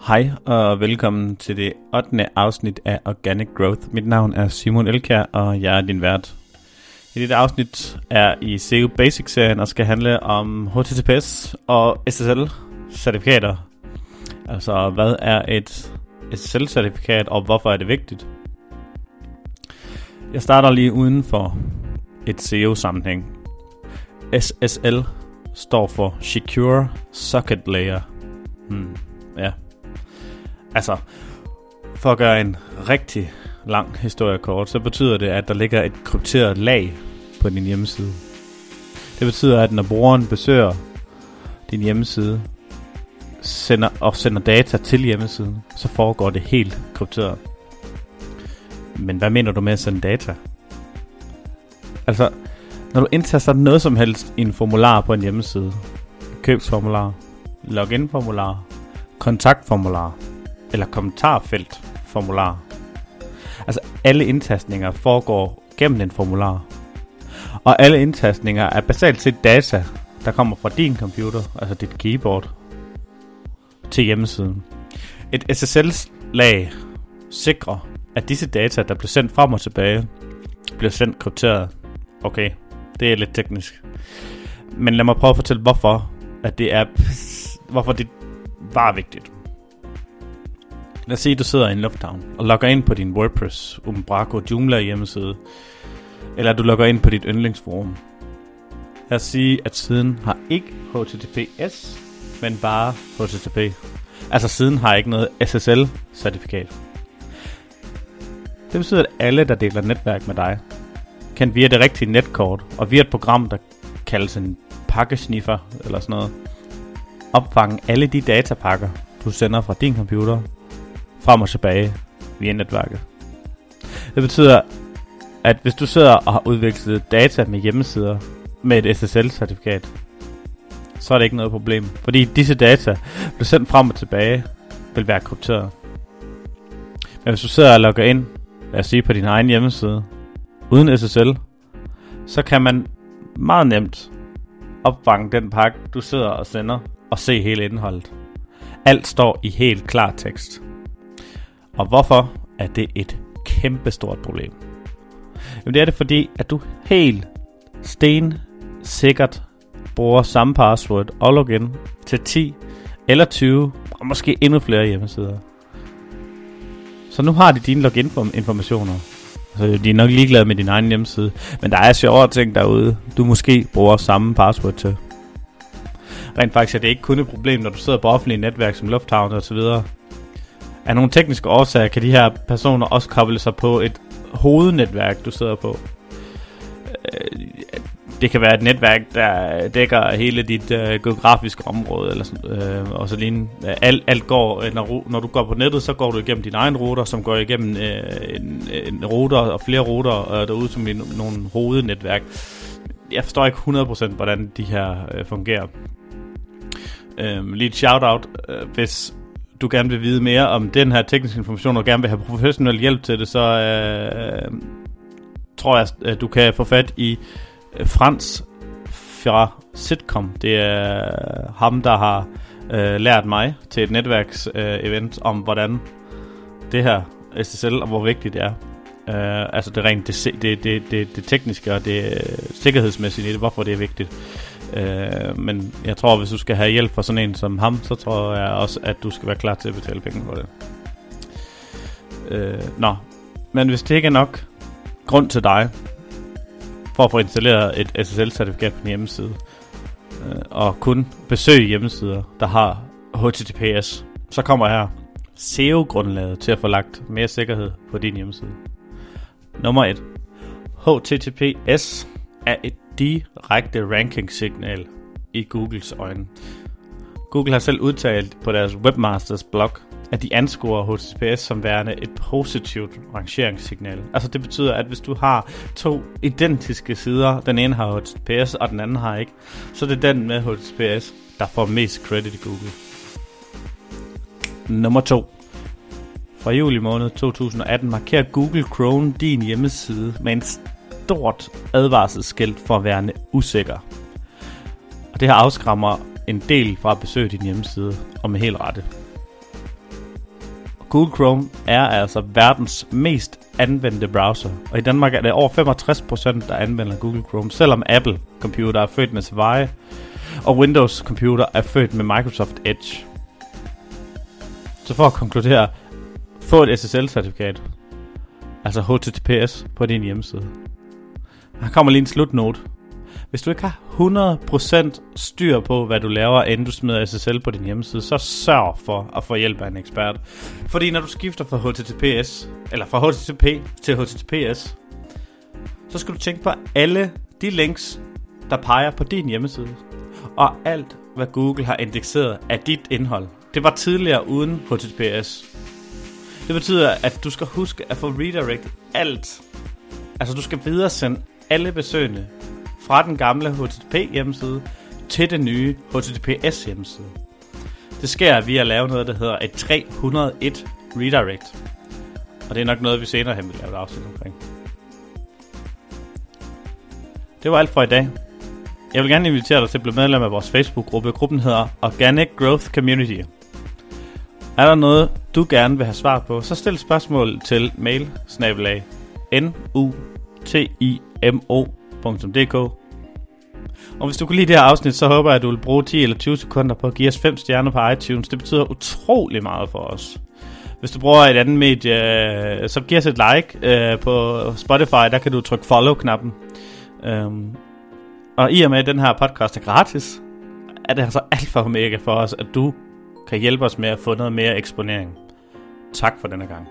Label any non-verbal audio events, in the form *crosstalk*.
Hej og velkommen til det 8. afsnit af Organic Growth. Mit navn er Simon Elkær, og jeg er din vært. I dette afsnit er i SEO Basics-serien og skal handle om HTTPS og SSL-certifikater. Altså, hvad er et SSL-certifikat, og hvorfor er det vigtigt? Jeg starter lige uden for et SEO-sammenhæng. SSL står for Secure Socket Layer. Hmm, Altså, for at gøre en rigtig lang historie kort, så betyder det, at der ligger et krypteret lag på din hjemmeside. Det betyder, at når brugeren besøger din hjemmeside sender, og sender data til hjemmesiden, så foregår det helt krypteret. Men hvad mener du med at sende data? Altså, når du indtaster noget som helst i en formular på en hjemmeside, købsformular, login-formular, kontaktformular, eller kommentarfelt formular. Altså alle indtastninger foregår gennem en formular. Og alle indtastninger er basalt set data, der kommer fra din computer, altså dit keyboard, til hjemmesiden. Et SSL-lag sikrer, at disse data, der bliver sendt frem og tilbage, bliver sendt krypteret. Okay, det er lidt teknisk. Men lad mig prøve at fortælle, hvorfor at det er, *laughs* hvorfor det var vigtigt. Lad os sige, at du sidder i en lufthavn og logger ind på din WordPress, Umbraco, Joomla hjemmeside, eller du logger ind på dit yndlingsforum. Lad os sige, at siden har ikke HTTPS, men bare HTTP. Altså siden har ikke noget SSL-certifikat. Det betyder, at alle, der deler netværk med dig, kan via det rigtige netkort og via et program, der kaldes en pakkesniffer eller sådan noget, opfange alle de datapakker, du sender fra din computer frem og tilbage via netværket. Det betyder, at hvis du sidder og har udvekslet data med hjemmesider med et SSL-certifikat, så er det ikke noget problem. Fordi disse data bliver sendt frem og tilbage, vil være krypteret. Men hvis du sidder og logger ind, lad os sige på din egen hjemmeside, uden SSL, så kan man meget nemt opfange den pakke, du sidder og sender, og se hele indholdet. Alt står i helt klar tekst. Og hvorfor er det et kæmpestort problem? Jamen det er det fordi, at du helt sten sikkert bruger samme password og login til 10 eller 20 og måske endnu flere hjemmesider. Så nu har de dine login-informationer. Så de er nok ligeglade med din egen hjemmeside. Men der er sjovere ting derude, du måske bruger samme password til. Rent faktisk er det ikke kun et problem, når du sidder på offentlige netværk som lufthavn og så videre. Af nogle tekniske årsager kan de her personer også koble sig på et hovednetværk, du sidder på. Øh, det kan være et netværk, der dækker hele dit øh, geografiske område, eller sådan, øh, og så lige øh, Alt, alt går, øh, når, når du går på nettet, så går du igennem din egen router, som går igennem øh, en, en router og flere router øh, derude som i nogle hovednetværk. Jeg forstår ikke 100% hvordan de her øh, fungerer. Øh, lige et shout-out, øh, hvis du gerne vil vide mere om den her tekniske information, og gerne vil have professionel hjælp til det, så øh, tror jeg, at du kan få fat i øh, Frans fra Sitcom. Det er øh, ham, der har øh, lært mig til et netværksevent øh, om, hvordan det her SSL, og hvor vigtigt det er. Øh, altså det rent det, det, det, det, det tekniske og det øh, sikkerhedsmæssige i det, hvorfor det er vigtigt. Øh, men jeg tror, hvis du skal have hjælp fra sådan en som ham, så tror jeg også, at du skal være klar til at betale penge for det. Øh, nå, men hvis det ikke er nok grund til dig, for at få installeret et SSL-certifikat på din hjemmeside, øh, og kun besøge hjemmesider, der har HTTPS, så kommer her SEO-grundlaget til at få lagt mere sikkerhed på din hjemmeside. Nummer 1. HTTPS er et direkte ranking-signal i Googles øjne. Google har selv udtalt på deres Webmasters blog, at de anskuer HTTPS som værende et positivt rangeringssignal. Altså det betyder, at hvis du har to identiske sider, den ene har HTTPS, og den anden har ikke, så det er den med HTTPS, der får mest credit i Google. Nummer 2. Fra juli måned 2018 markerer Google Chrome din hjemmeside med en stort advarselsskilt for at være usikker. Og det her afskræmmer en del fra at besøge din hjemmeside, og med helt rette. Google Chrome er altså verdens mest anvendte browser. Og i Danmark er det over 65% der anvender Google Chrome, selvom Apple computer er født med Safari, og Windows computer er født med Microsoft Edge. Så for at konkludere, få et SSL-certifikat, altså HTTPS, på din hjemmeside. Her kommer lige en slutnote. Hvis du ikke har 100% styr på, hvad du laver, inden du smider SSL på din hjemmeside, så sørg for at få hjælp af en ekspert. Fordi når du skifter fra HTTPS, eller fra HTTP til HTTPS, så skal du tænke på alle de links, der peger på din hjemmeside. Og alt, hvad Google har indekseret af dit indhold. Det var tidligere uden HTTPS. Det betyder, at du skal huske at få redirect alt. Altså, du skal videresende alle besøgende fra den gamle HTTP hjemmeside til den nye HTTPS hjemmeside. Det sker via at lave noget, der hedder et 301 redirect. Og det er nok noget, vi senere hen vil lave et afsnit omkring. Det var alt for i dag. Jeg vil gerne invitere dig til at blive medlem af vores Facebook-gruppe. Gruppen hedder Organic Growth Community. Er der noget, du gerne vil have svar på, så stil spørgsmål til mail n u mo.dk. Og hvis du kunne lide det her afsnit, så håber jeg, at du vil bruge 10 eller 20 sekunder på at give os 5 stjerner på iTunes. Det betyder utrolig meget for os. Hvis du bruger et andet medie, øh, så giv os et like øh, på Spotify. Der kan du trykke follow-knappen. Øhm, og i og med, at den her podcast er gratis, er det altså alt for mega for os, at du kan hjælpe os med at få noget mere eksponering. Tak for denne gang.